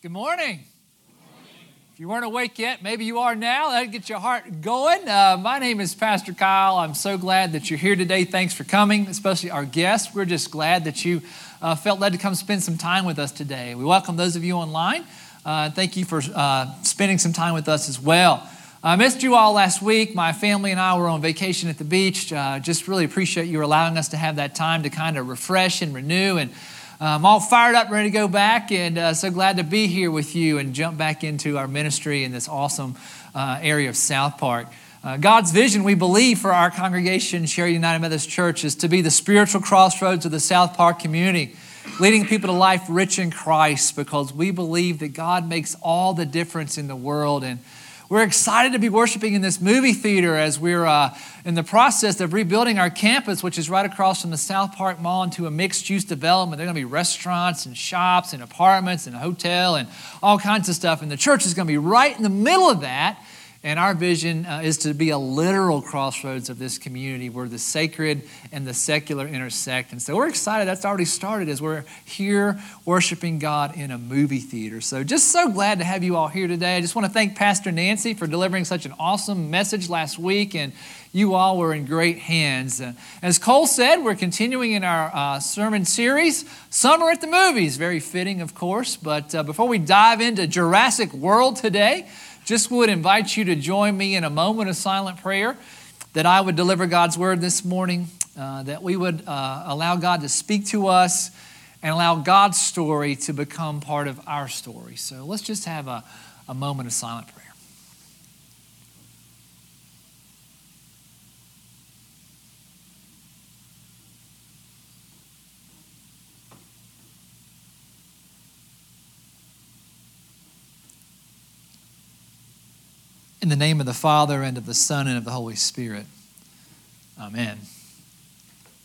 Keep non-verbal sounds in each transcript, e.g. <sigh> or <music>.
Good morning. If you weren't awake yet, maybe you are now. That'll get your heart going. Uh, my name is Pastor Kyle. I'm so glad that you're here today. Thanks for coming, especially our guests. We're just glad that you uh, felt led to come spend some time with us today. We welcome those of you online. Uh, thank you for uh, spending some time with us as well. I missed you all last week. My family and I were on vacation at the beach. Uh, just really appreciate you allowing us to have that time to kind of refresh and renew and I'm all fired up, ready to go back, and uh, so glad to be here with you and jump back into our ministry in this awesome uh, area of South Park. Uh, God's vision, we believe, for our congregation, Sharon United Methodist Church, is to be the spiritual crossroads of the South Park community, leading people to life rich in Christ because we believe that God makes all the difference in the world. And we're excited to be worshiping in this movie theater as we're uh, in the process of rebuilding our campus, which is right across from the South Park Mall, into a mixed use development. There are going to be restaurants and shops and apartments and a hotel and all kinds of stuff. And the church is going to be right in the middle of that. And our vision uh, is to be a literal crossroads of this community where the sacred and the secular intersect. And so we're excited. That's already started as we're here worshiping God in a movie theater. So just so glad to have you all here today. I just want to thank Pastor Nancy for delivering such an awesome message last week. And you all were in great hands. Uh, as Cole said, we're continuing in our uh, sermon series, Summer at the Movies. Very fitting, of course. But uh, before we dive into Jurassic World today, just would invite you to join me in a moment of silent prayer that I would deliver God's word this morning, uh, that we would uh, allow God to speak to us and allow God's story to become part of our story. So let's just have a, a moment of silent prayer. In the name of the Father, and of the Son, and of the Holy Spirit. Amen.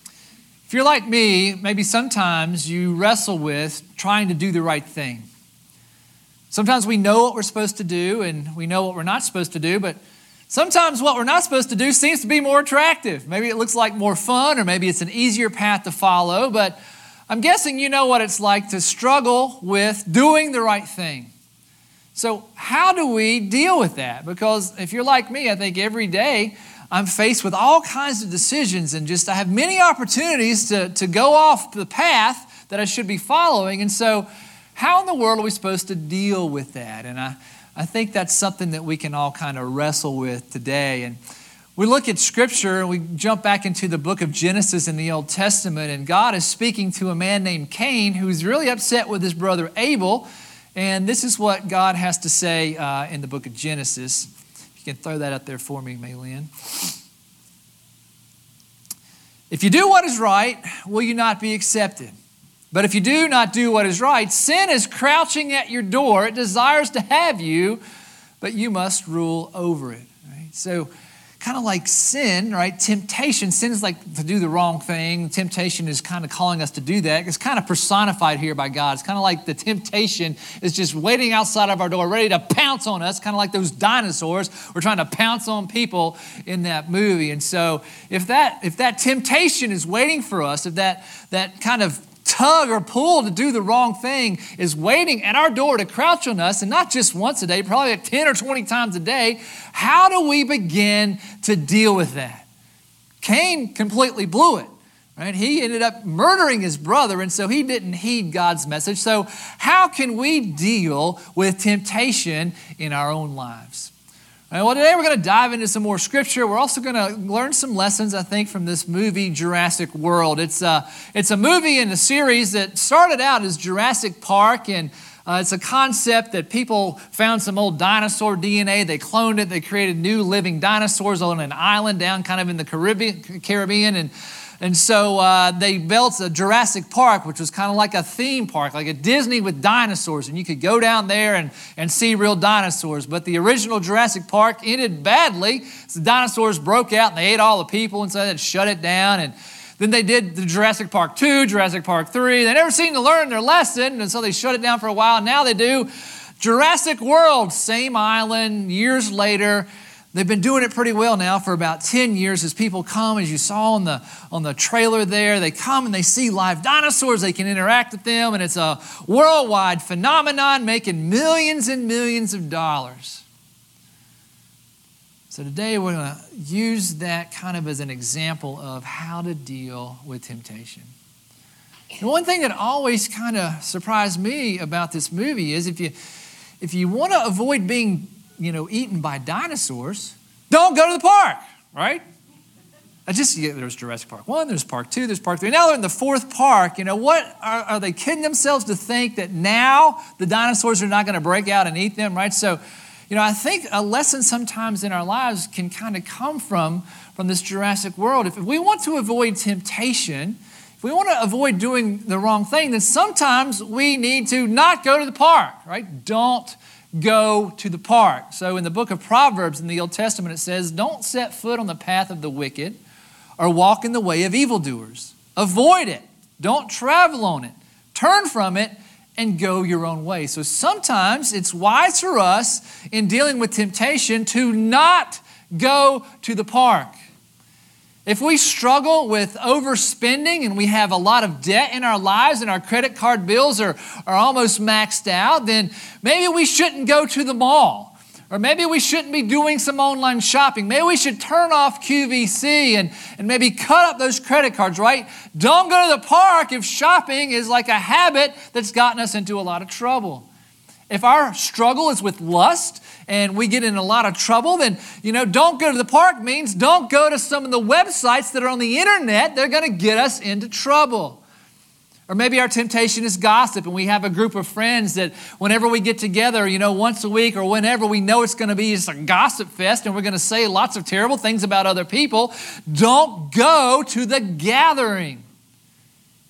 If you're like me, maybe sometimes you wrestle with trying to do the right thing. Sometimes we know what we're supposed to do and we know what we're not supposed to do, but sometimes what we're not supposed to do seems to be more attractive. Maybe it looks like more fun, or maybe it's an easier path to follow, but I'm guessing you know what it's like to struggle with doing the right thing. So, how do we deal with that? Because if you're like me, I think every day I'm faced with all kinds of decisions and just I have many opportunities to, to go off the path that I should be following. And so, how in the world are we supposed to deal with that? And I, I think that's something that we can all kind of wrestle with today. And we look at scripture and we jump back into the book of Genesis in the Old Testament, and God is speaking to a man named Cain who's really upset with his brother Abel and this is what God has to say uh, in the book of Genesis. You can throw that up there for me, Maylin. If you do what is right, will you not be accepted? But if you do not do what is right, sin is crouching at your door. It desires to have you, but you must rule over it. Right? So kind of like sin, right? Temptation. Sin is like to do the wrong thing. Temptation is kind of calling us to do that. It's kind of personified here by God. It's kind of like the temptation is just waiting outside of our door, ready to pounce on us, kind of like those dinosaurs. We're trying to pounce on people in that movie. And so if that if that temptation is waiting for us, if that that kind of tug or pull to do the wrong thing is waiting at our door to crouch on us, and not just once a day, probably like 10 or 20 times a day, how do we begin to deal with that? Cain completely blew it. Right? He ended up murdering his brother, and so he didn't heed God's message. So, how can we deal with temptation in our own lives? Well, today we're going to dive into some more scripture. We're also going to learn some lessons, I think, from this movie, Jurassic World. It's a, it's a movie in a series that started out as Jurassic Park, and uh, it's a concept that people found some old dinosaur DNA. They cloned it. They created new living dinosaurs on an island down kind of in the Caribbean, Caribbean and and so uh, they built a Jurassic Park, which was kind of like a theme park, like a Disney with dinosaurs. And you could go down there and, and see real dinosaurs. But the original Jurassic Park ended badly. So the dinosaurs broke out and they ate all the people, and so they shut it down. And then they did the Jurassic Park 2, Jurassic Park 3. They never seemed to learn their lesson, and so they shut it down for a while. And now they do Jurassic World, same island, years later They've been doing it pretty well now for about 10 years as people come, as you saw on the, on the trailer there, they come and they see live dinosaurs. They can interact with them, and it's a worldwide phenomenon making millions and millions of dollars. So today we're going to use that kind of as an example of how to deal with temptation. And one thing that always kind of surprised me about this movie is if you if you want to avoid being you know, eaten by dinosaurs, don't go to the park, right? I just, yeah, there's Jurassic Park 1, there's Park 2, there's Park 3. Now they're in the fourth park. You know, what are, are they kidding themselves to think that now the dinosaurs are not going to break out and eat them, right? So, you know, I think a lesson sometimes in our lives can kind of come from, from this Jurassic world. If we want to avoid temptation, if we want to avoid doing the wrong thing, then sometimes we need to not go to the park, right? Don't go to the park. So in the book of Proverbs in the Old Testament, it says, Don't set foot on the path of the wicked or walk in the way of evildoers. Avoid it. Don't travel on it. Turn from it and go your own way. So sometimes it's wise for us in dealing with temptation to not go to the park. If we struggle with overspending and we have a lot of debt in our lives and our credit card bills are, are almost maxed out, then maybe we shouldn't go to the mall. Or maybe we shouldn't be doing some online shopping. Maybe we should turn off QVC and, and maybe cut up those credit cards, right? Don't go to the park if shopping is like a habit that's gotten us into a lot of trouble. If our struggle is with lust and we get in a lot of trouble, then, you know, don't go to the park means don't go to some of the websites that are on the internet. They're going to get us into trouble. Or maybe our temptation is gossip, and we have a group of friends that whenever we get together, you know, once a week or whenever we know it's going to be just a gossip fest and we're going to say lots of terrible things about other people, don't go to the gathering.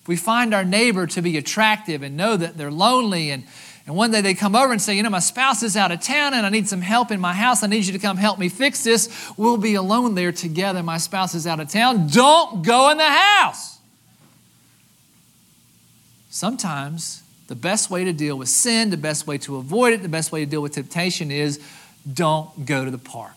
If we find our neighbor to be attractive and know that they're lonely and and one day they come over and say, You know, my spouse is out of town and I need some help in my house. I need you to come help me fix this. We'll be alone there together. My spouse is out of town. Don't go in the house. Sometimes the best way to deal with sin, the best way to avoid it, the best way to deal with temptation is don't go to the park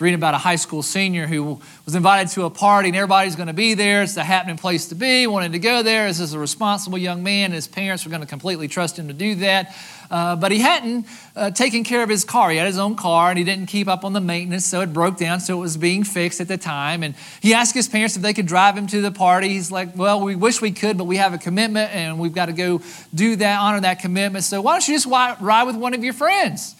reading about a high school senior who was invited to a party and everybody's going to be there. It's a happening place to be. Wanted to go there. This is a responsible young man. His parents were going to completely trust him to do that. Uh, but he hadn't uh, taken care of his car. He had his own car and he didn't keep up on the maintenance, so it broke down, so it was being fixed at the time. And he asked his parents if they could drive him to the party. He's like, Well, we wish we could, but we have a commitment and we've got to go do that, honor that commitment. So why don't you just ride with one of your friends?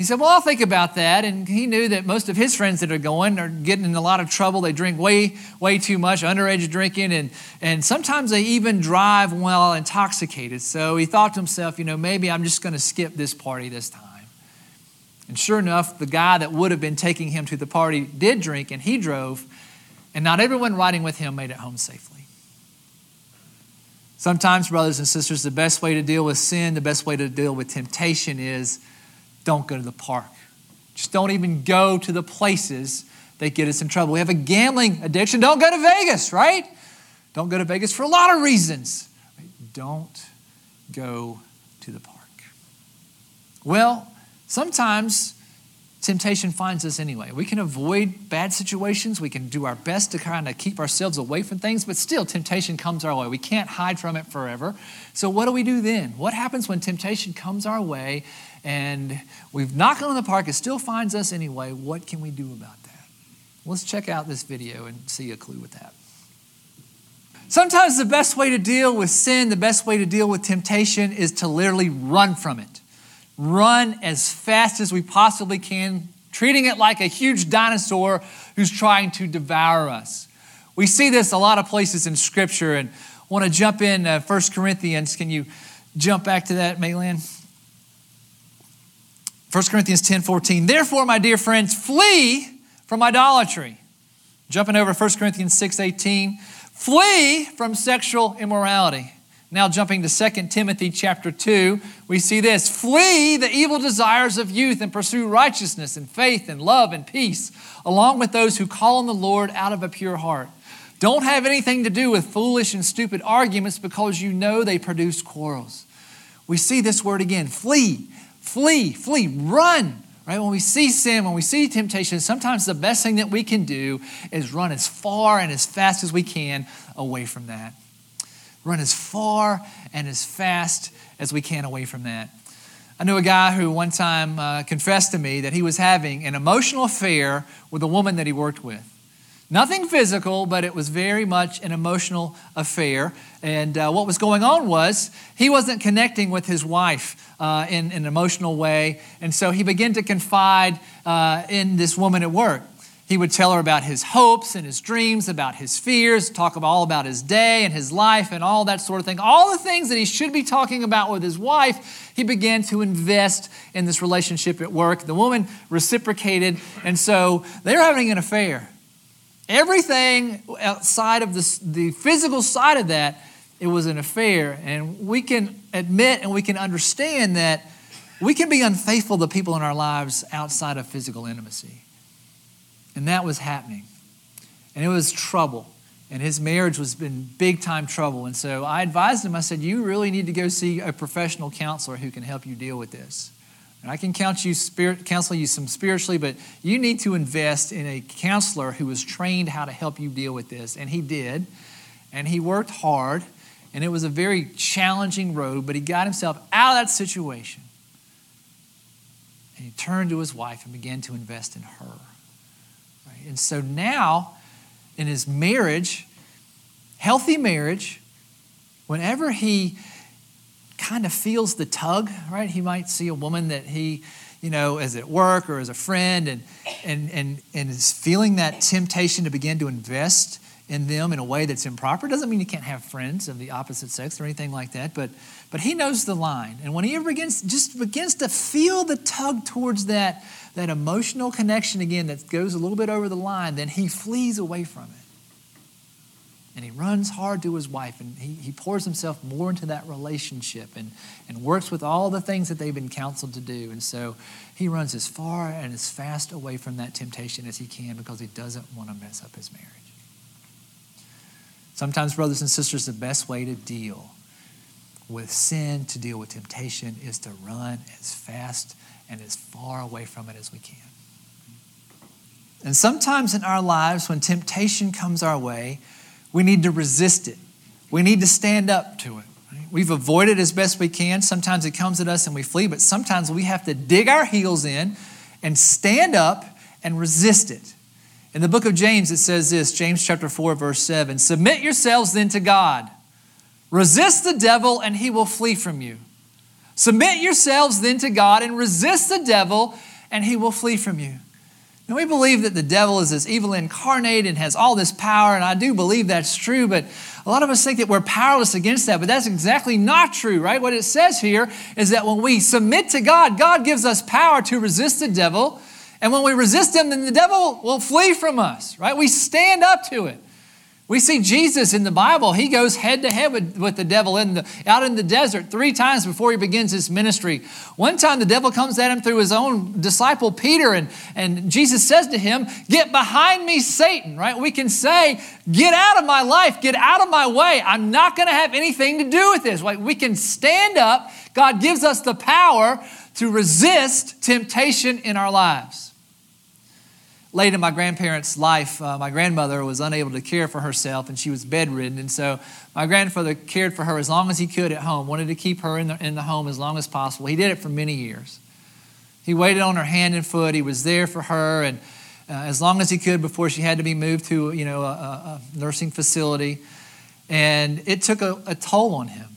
He said, Well, I'll think about that. And he knew that most of his friends that are going are getting in a lot of trouble. They drink way, way too much, underage drinking, and, and sometimes they even drive while intoxicated. So he thought to himself, you know, maybe I'm just going to skip this party this time. And sure enough, the guy that would have been taking him to the party did drink, and he drove, and not everyone riding with him made it home safely. Sometimes, brothers and sisters, the best way to deal with sin, the best way to deal with temptation is don't go to the park. Just don't even go to the places that get us in trouble. We have a gambling addiction. Don't go to Vegas, right? Don't go to Vegas for a lot of reasons. Don't go to the park. Well, sometimes temptation finds us anyway. We can avoid bad situations. We can do our best to kind of keep ourselves away from things, but still, temptation comes our way. We can't hide from it forever. So, what do we do then? What happens when temptation comes our way and we've knocked on the park, it still finds us anyway. What can we do about that? Let's check out this video and see a clue with that. Sometimes the best way to deal with sin, the best way to deal with temptation is to literally run from it. Run as fast as we possibly can, treating it like a huge dinosaur who's trying to devour us. We see this a lot of places in Scripture, and want to jump in uh, 1 Corinthians. Can you jump back to that, Maylan? 1 Corinthians 10 14. Therefore, my dear friends, flee from idolatry. Jumping over 1 Corinthians 6 18. Flee from sexual immorality. Now jumping to 2 Timothy chapter 2, we see this. Flee the evil desires of youth and pursue righteousness and faith and love and peace, along with those who call on the Lord out of a pure heart. Don't have anything to do with foolish and stupid arguments because you know they produce quarrels. We see this word again flee. Flee, flee, run. Right? When we see sin, when we see temptation, sometimes the best thing that we can do is run as far and as fast as we can away from that. Run as far and as fast as we can away from that. I knew a guy who one time uh, confessed to me that he was having an emotional affair with a woman that he worked with. Nothing physical, but it was very much an emotional affair. And uh, what was going on was he wasn't connecting with his wife uh, in, in, an emotional way. And so he began to confide uh, in this woman at work. He would tell her about his hopes and his dreams, about his fears, talk about all about his day and his life and all that sort of thing. All the things that he should be talking about with his wife, he began to invest in this relationship at work. The woman reciprocated, and so they're having an affair. Everything outside of the, the physical side of that, it was an affair. And we can admit and we can understand that we can be unfaithful to people in our lives outside of physical intimacy. And that was happening. And it was trouble. And his marriage was in big time trouble. And so I advised him, I said, You really need to go see a professional counselor who can help you deal with this. And I can count you spirit, counsel you some spiritually, but you need to invest in a counselor who was trained how to help you deal with this. And he did. And he worked hard. And it was a very challenging road, but he got himself out of that situation. And he turned to his wife and began to invest in her. And so now, in his marriage, healthy marriage, whenever he kind of feels the tug, right? He might see a woman that he, you know, is at work or as a friend and, and, and, and is feeling that temptation to begin to invest in them in a way that's improper. Doesn't mean you can't have friends of the opposite sex or anything like that, but, but he knows the line. And when he ever begins, just begins to feel the tug towards that, that emotional connection again that goes a little bit over the line, then he flees away from it and he runs hard to his wife and he, he pours himself more into that relationship and, and works with all the things that they've been counseled to do. And so he runs as far and as fast away from that temptation as he can because he doesn't want to mess up his marriage. Sometimes, brothers and sisters, the best way to deal with sin, to deal with temptation, is to run as fast and as far away from it as we can. And sometimes in our lives, when temptation comes our way, we need to resist it. We need to stand up to it. We've avoided as best we can. Sometimes it comes at us and we flee, but sometimes we have to dig our heels in and stand up and resist it. In the book of James, it says this James chapter 4, verse 7 Submit yourselves then to God. Resist the devil, and he will flee from you. Submit yourselves then to God and resist the devil, and he will flee from you. And we believe that the devil is this evil incarnate and has all this power, and I do believe that's true, but a lot of us think that we're powerless against that, but that's exactly not true, right? What it says here is that when we submit to God, God gives us power to resist the devil, and when we resist him, then the devil will flee from us, right? We stand up to it. We see Jesus in the Bible, he goes head to head with, with the devil in the, out in the desert three times before he begins his ministry. One time the devil comes at him through his own disciple Peter, and, and Jesus says to him, Get behind me, Satan, right? We can say, Get out of my life, get out of my way. I'm not going to have anything to do with this. Like we can stand up. God gives us the power to resist temptation in our lives late in my grandparents' life, uh, my grandmother was unable to care for herself and she was bedridden. And so my grandfather cared for her as long as he could at home, wanted to keep her in the, in the home as long as possible. He did it for many years. He waited on her hand and foot, he was there for her, and uh, as long as he could before she had to be moved to you know, a, a nursing facility. And it took a, a toll on him.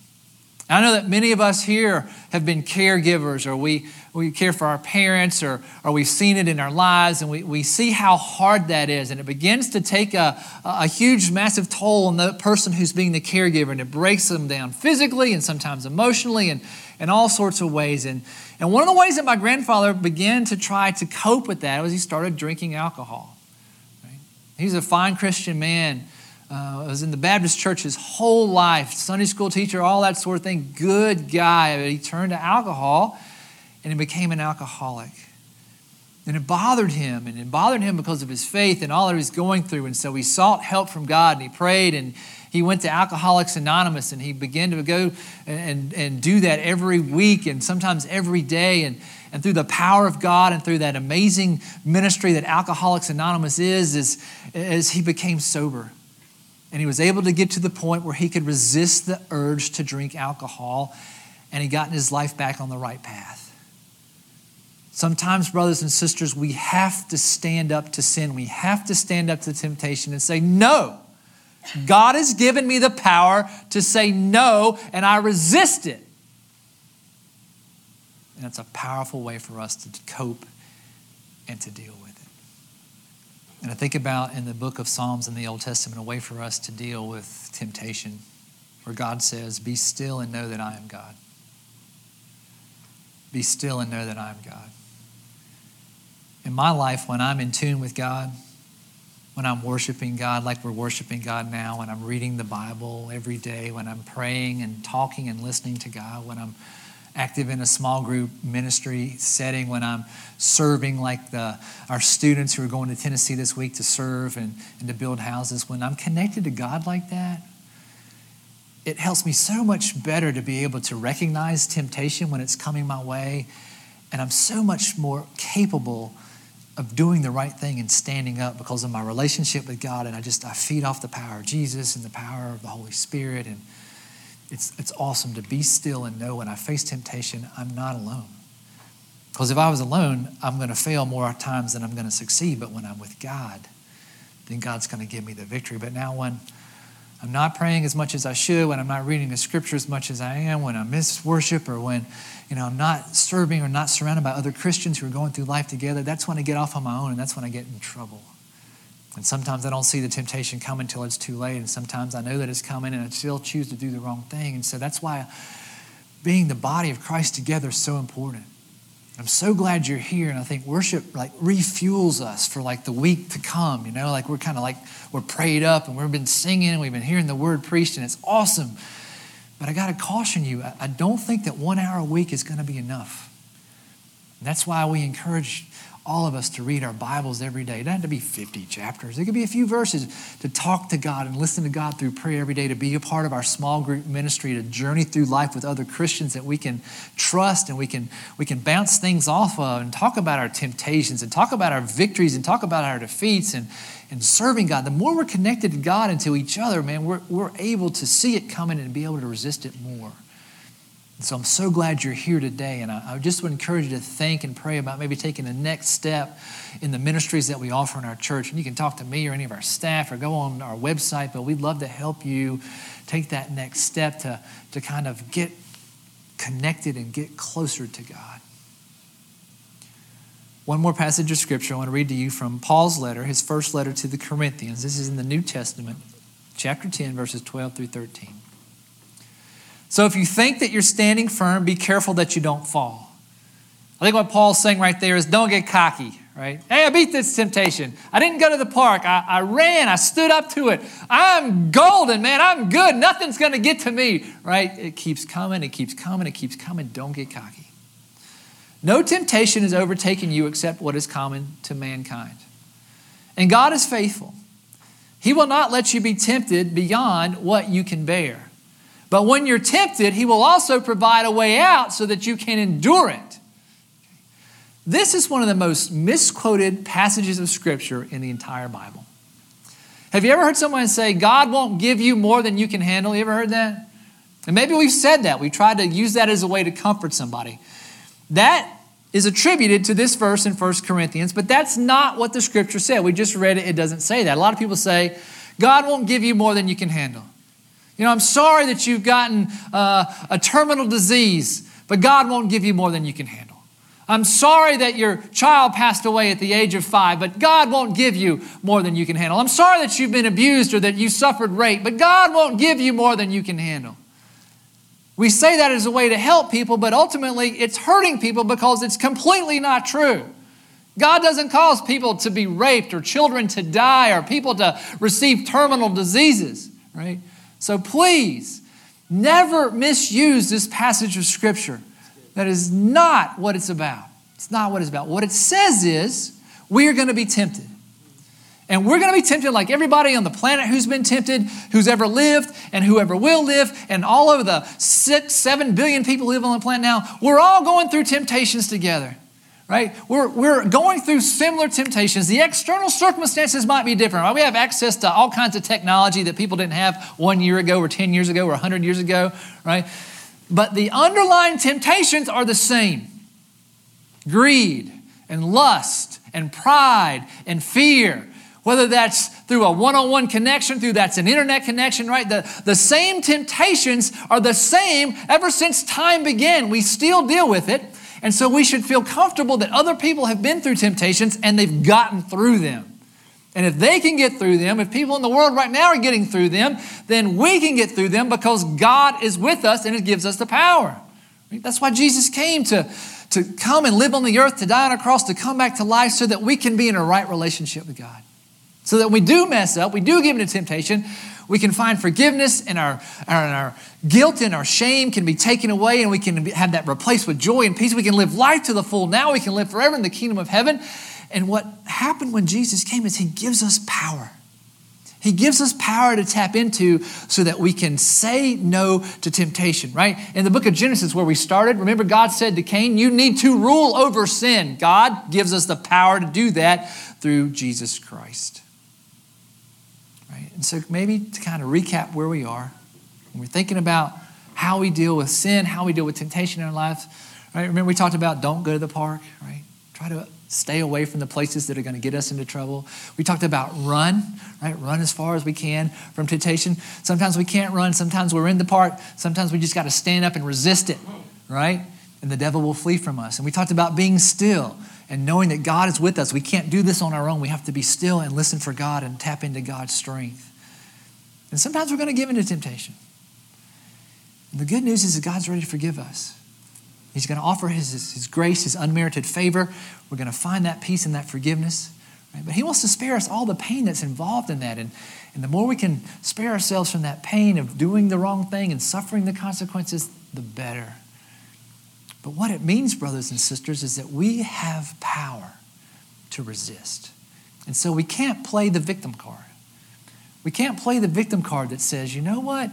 I know that many of us here have been caregivers or we, we care for our parents or, or we've seen it in our lives and we, we see how hard that is. And it begins to take a, a huge, massive toll on the person who's being the caregiver and it breaks them down physically and sometimes emotionally and, and all sorts of ways. And, and one of the ways that my grandfather began to try to cope with that was he started drinking alcohol. Right? He's a fine Christian man. Uh, was in the Baptist church his whole life, Sunday school teacher, all that sort of thing. Good guy. But he turned to alcohol and he became an alcoholic. And it bothered him, and it bothered him because of his faith and all that he was going through. And so he sought help from God and he prayed and he went to Alcoholics Anonymous and he began to go and, and do that every week and sometimes every day. And, and through the power of God and through that amazing ministry that Alcoholics Anonymous is, is, as he became sober. And he was able to get to the point where he could resist the urge to drink alcohol and he got his life back on the right path. Sometimes, brothers and sisters, we have to stand up to sin. We have to stand up to temptation and say, No, God has given me the power to say no, and I resist it. And it's a powerful way for us to cope and to deal with it. And I think about in the book of Psalms in the Old Testament, a way for us to deal with temptation, where God says, Be still and know that I am God. Be still and know that I am God in my life, when I'm in tune with God, when I'm worshiping God like we're worshiping God now, when I'm reading the Bible every day, when I'm praying and talking and listening to God, when I'm active in a small group ministry setting, when I'm serving like the, our students who are going to Tennessee this week to serve and, and to build houses, when I'm connected to God like that, it helps me so much better to be able to recognize temptation when it's coming my way. And I'm so much more capable of doing the right thing and standing up because of my relationship with God. And I just, I feed off the power of Jesus and the power of the Holy Spirit. And it's, it's awesome to be still and know when I face temptation, I'm not alone. Because if I was alone, I'm going to fail more times than I'm going to succeed. But when I'm with God, then God's going to give me the victory. But now when I'm not praying as much as I should, when I'm not reading the scripture as much as I am, when I miss worship, or when you know I'm not serving or not surrounded by other Christians who are going through life together, that's when I get off on my own and that's when I get in trouble. And sometimes I don't see the temptation coming until it's too late, and sometimes I know that it's coming and I still choose to do the wrong thing. And so that's why being the body of Christ together is so important. I'm so glad you're here, and I think worship like refuels us for like the week to come. You know, like we're kind of like we're prayed up, and we've been singing, and we've been hearing the word preached, and it's awesome. But I got to caution you, I don't think that one hour a week is going to be enough. And that's why we encourage all of us to read our Bibles every day. It doesn't have to be 50 chapters. It could be a few verses to talk to God and listen to God through prayer every day, to be a part of our small group ministry, to journey through life with other Christians that we can trust and we can, we can bounce things off of and talk about our temptations and talk about our victories and talk about our defeats and, and serving God. The more we're connected to God and to each other, man, we're, we're able to see it coming and be able to resist it more. So I'm so glad you're here today. And I, I, just would encourage you to think and pray about maybe taking the next step in the ministries that we offer in our church. And you can talk to me or any of our staff or go on our website, but we'd love to help you take that next step to, to kind of get connected and get closer to God. One more passage of scripture I want to read to you from Paul's letter, his first letter to the Corinthians. This is in the New Testament, chapter 10, verses 12 through 13. So if you think that you're standing firm, be careful that you don't fall. I think what Paul's saying right there is don't get cocky, right? Hey, I beat this temptation. I didn't go to the park. I, I ran. I stood up to it. I'm golden, man. I'm good. Nothing's going to get to me, right? It keeps coming. It keeps coming. It keeps coming. Don't get cocky. No temptation has overtaken you except what is common to mankind. And God is faithful. He will not let you be tempted beyond what you can bear. But when you're tempted, He will also provide a way out so that you can endure it. This is one of the most misquoted passages of Scripture in the entire Bible. Have you ever heard someone say, God won't give you more than you can handle? You ever heard that? And maybe we've said that. We tried to use that as a way to comfort somebody. That is attributed to this verse in 1 Corinthians, but that's not what the scripture said. We just read it, it doesn't say that. A lot of people say, God won't give you more than you can handle. You know, I'm sorry that you've gotten uh, a terminal disease, but God won't give you more than you can handle. I'm sorry that your child passed away at the age of five, but God won't give you more than you can handle. I'm sorry that you've been abused or that you suffered rape, but God won't give you more than you can handle. We say that as a way to help people, but ultimately it's hurting people because it's completely not true. God doesn't cause people to be raped or children to die or people to receive terminal diseases, right? So please, never misuse this passage of Scripture. That is not what it's about. It's not what it's about. What it says is we are going to be tempted. And we're going to be tempted like everybody on the planet who's been tempted, who's ever lived, and whoever will live, and all of the six, seven billion people who live on the planet now. We're all going through temptations together, right? We're, we're going through similar temptations. The external circumstances might be different, right? We have access to all kinds of technology that people didn't have one year ago, or 10 years ago, or 100 years ago, right? But the underlying temptations are the same greed and lust and pride and fear whether that's through a one on one connection, through that's an internet connection, right? The, the same temptations are the same ever since time began. We still deal with it. And so we should feel comfortable that other people have been through temptations and they've gotten through them. And if they can get through them, if people in the world right now are getting through them, then we can get through them because God is with us and it gives us the power. That's why Jesus came to, to come and live on the earth, to die on a cross, to come back to life so that we can be in a right relationship with God. So that when we do mess up, we do give into temptation, we can find forgiveness and our, our, our, guilt and our shame can be taken away and we can have that replaced with joy and peace. We can live life to the full. Now we can live forever in the kingdom of heaven. And what happened when Jesus came is he gives us power. He gives us power to tap into so that we can say no to temptation, right? In the book of Genesis, where we started, remember God said to Cain, You need to rule over sin. God gives us the power to do that through Jesus Christ. And so, maybe to kind of recap where we are, when we're thinking about how we deal with sin, how we deal with temptation in our lives, right? Remember, we talked about don't go to the park, right? Try to stay away from the places that are going to get us into trouble. We talked about run, right? Run as far as we can from temptation. Sometimes we can't run. Sometimes we're in the park. Sometimes we just got to stand up and resist it, right? And the devil will flee from us. And we talked about being still and knowing that God is with us. We can't do this on our own. We have to be still and listen for God and tap into God's strength. And sometimes we're going to give into temptation. And the good news is that God's ready to forgive us. He's going to offer his, his grace, His unmerited favor. We're going to find that peace and that forgiveness. Right? But He wants to spare us all the pain that's involved in that. And, and the more we can spare ourselves from that pain of doing the wrong thing and suffering the consequences, the better. But what it means, brothers and sisters, is that we have power to resist. And so we can't play the victim card. We can't play the victim card that says, you know what?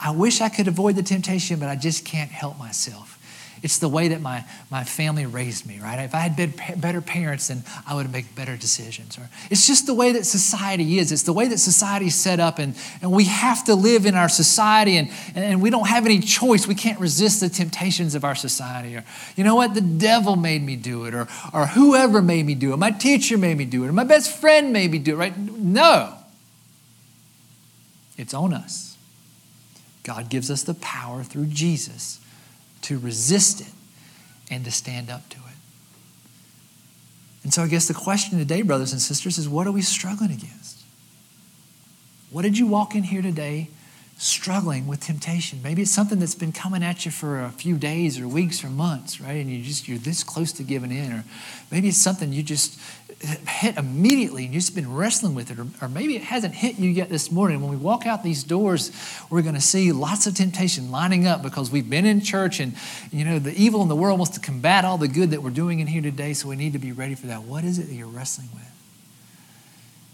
I wish I could avoid the temptation, but I just can't help myself. It's the way that my, my family raised me, right? If I had been better parents, then I would make better decisions. Or it's just the way that society is. It's the way that society is set up, and, and we have to live in our society, and, and we don't have any choice. We can't resist the temptations of our society. Or, you know what? The devil made me do it, or, or whoever made me do it. My teacher made me do it, or my best friend made me do it, right? No. It's on us. God gives us the power through Jesus to resist it and to stand up to it. And so I guess the question today, brothers and sisters, is what are we struggling against? What did you walk in here today struggling with temptation? Maybe it's something that's been coming at you for a few days or weeks or months, right? And you just you're this close to giving in. Or maybe it's something you just hit immediately and you've just been wrestling with it, or, or, maybe it hasn't hit you yet this morning. When we walk out these doors, we're going to see lots of temptation lining up because we've been in church and, you know, the evil in the world wants to combat all the good that we're doing in here today, so we need to be ready for that. What is it that you're wrestling with?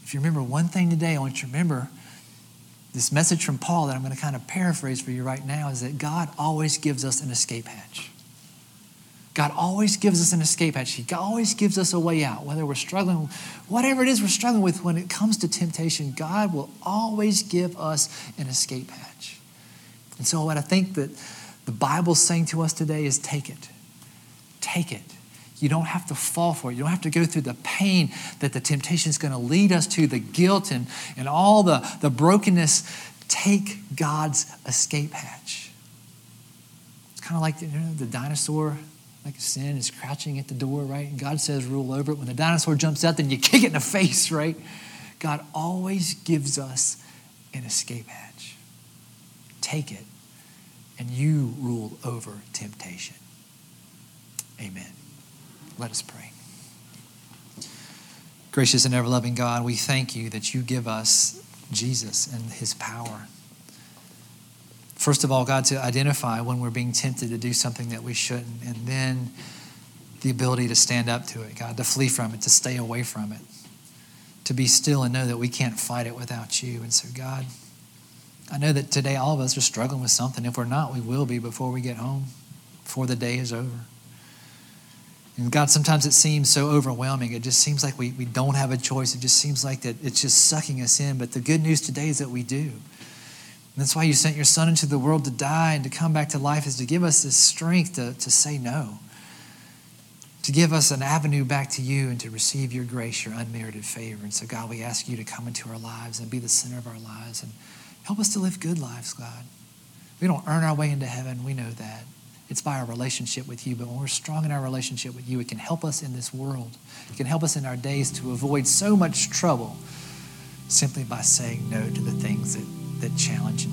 If you remember one thing today, I want you to remember this message from Paul that I'm going to kind of paraphrase for you right now is that God always gives us an escape hatch. God always gives us an escape hatch. He always gives us a way out. Whether we're struggling, whatever it is we're struggling with when it comes to temptation, God will always give us an escape hatch. And so, what I think that the Bible's saying to us today is take it. Take it. You don't have to fall for it. You don't have to go through the pain that the temptation is going to lead us to, the guilt and, and all the, the brokenness. Take God's escape hatch. It's kind of like you know, the dinosaur like a sin is crouching at the door, right? And God says, rule over it. When the dinosaur jumps out, then you <laughs> kick it in the face, right? God always gives us an escape hatch. Take it, and you rule over temptation. Amen. Let us pray. Gracious and ever loving God, we thank you that you give us Jesus and his power. First of all, God, to identify when we're being tempted to do something that we shouldn't, and then the ability to stand up to it, God, to flee from it, to stay away from it. to be still and know that we can't fight it without you. And so, God, I know that today all of us are struggling with something. If we're not, we will be before we get home, before the day is over. And God, sometimes it seems so overwhelming. It just seems like we, we don't have a choice. It just seems like that it's just sucking us in. But the good news today is that we do. And that's why you sent your son into the world to die and to come back to life is to give us this strength to, to say no, to give us an avenue back to you and to receive your grace, your unmerited favor. And so, God, we ask you to come into our lives and be the center of our lives and help us to live good lives, God. We don't earn our way into heaven. We know that. It's by our relationship with you. But when we're strong in our relationship with you, it can help us in this world. It can help us in our days to avoid so much trouble simply by saying no to the things that, that challenge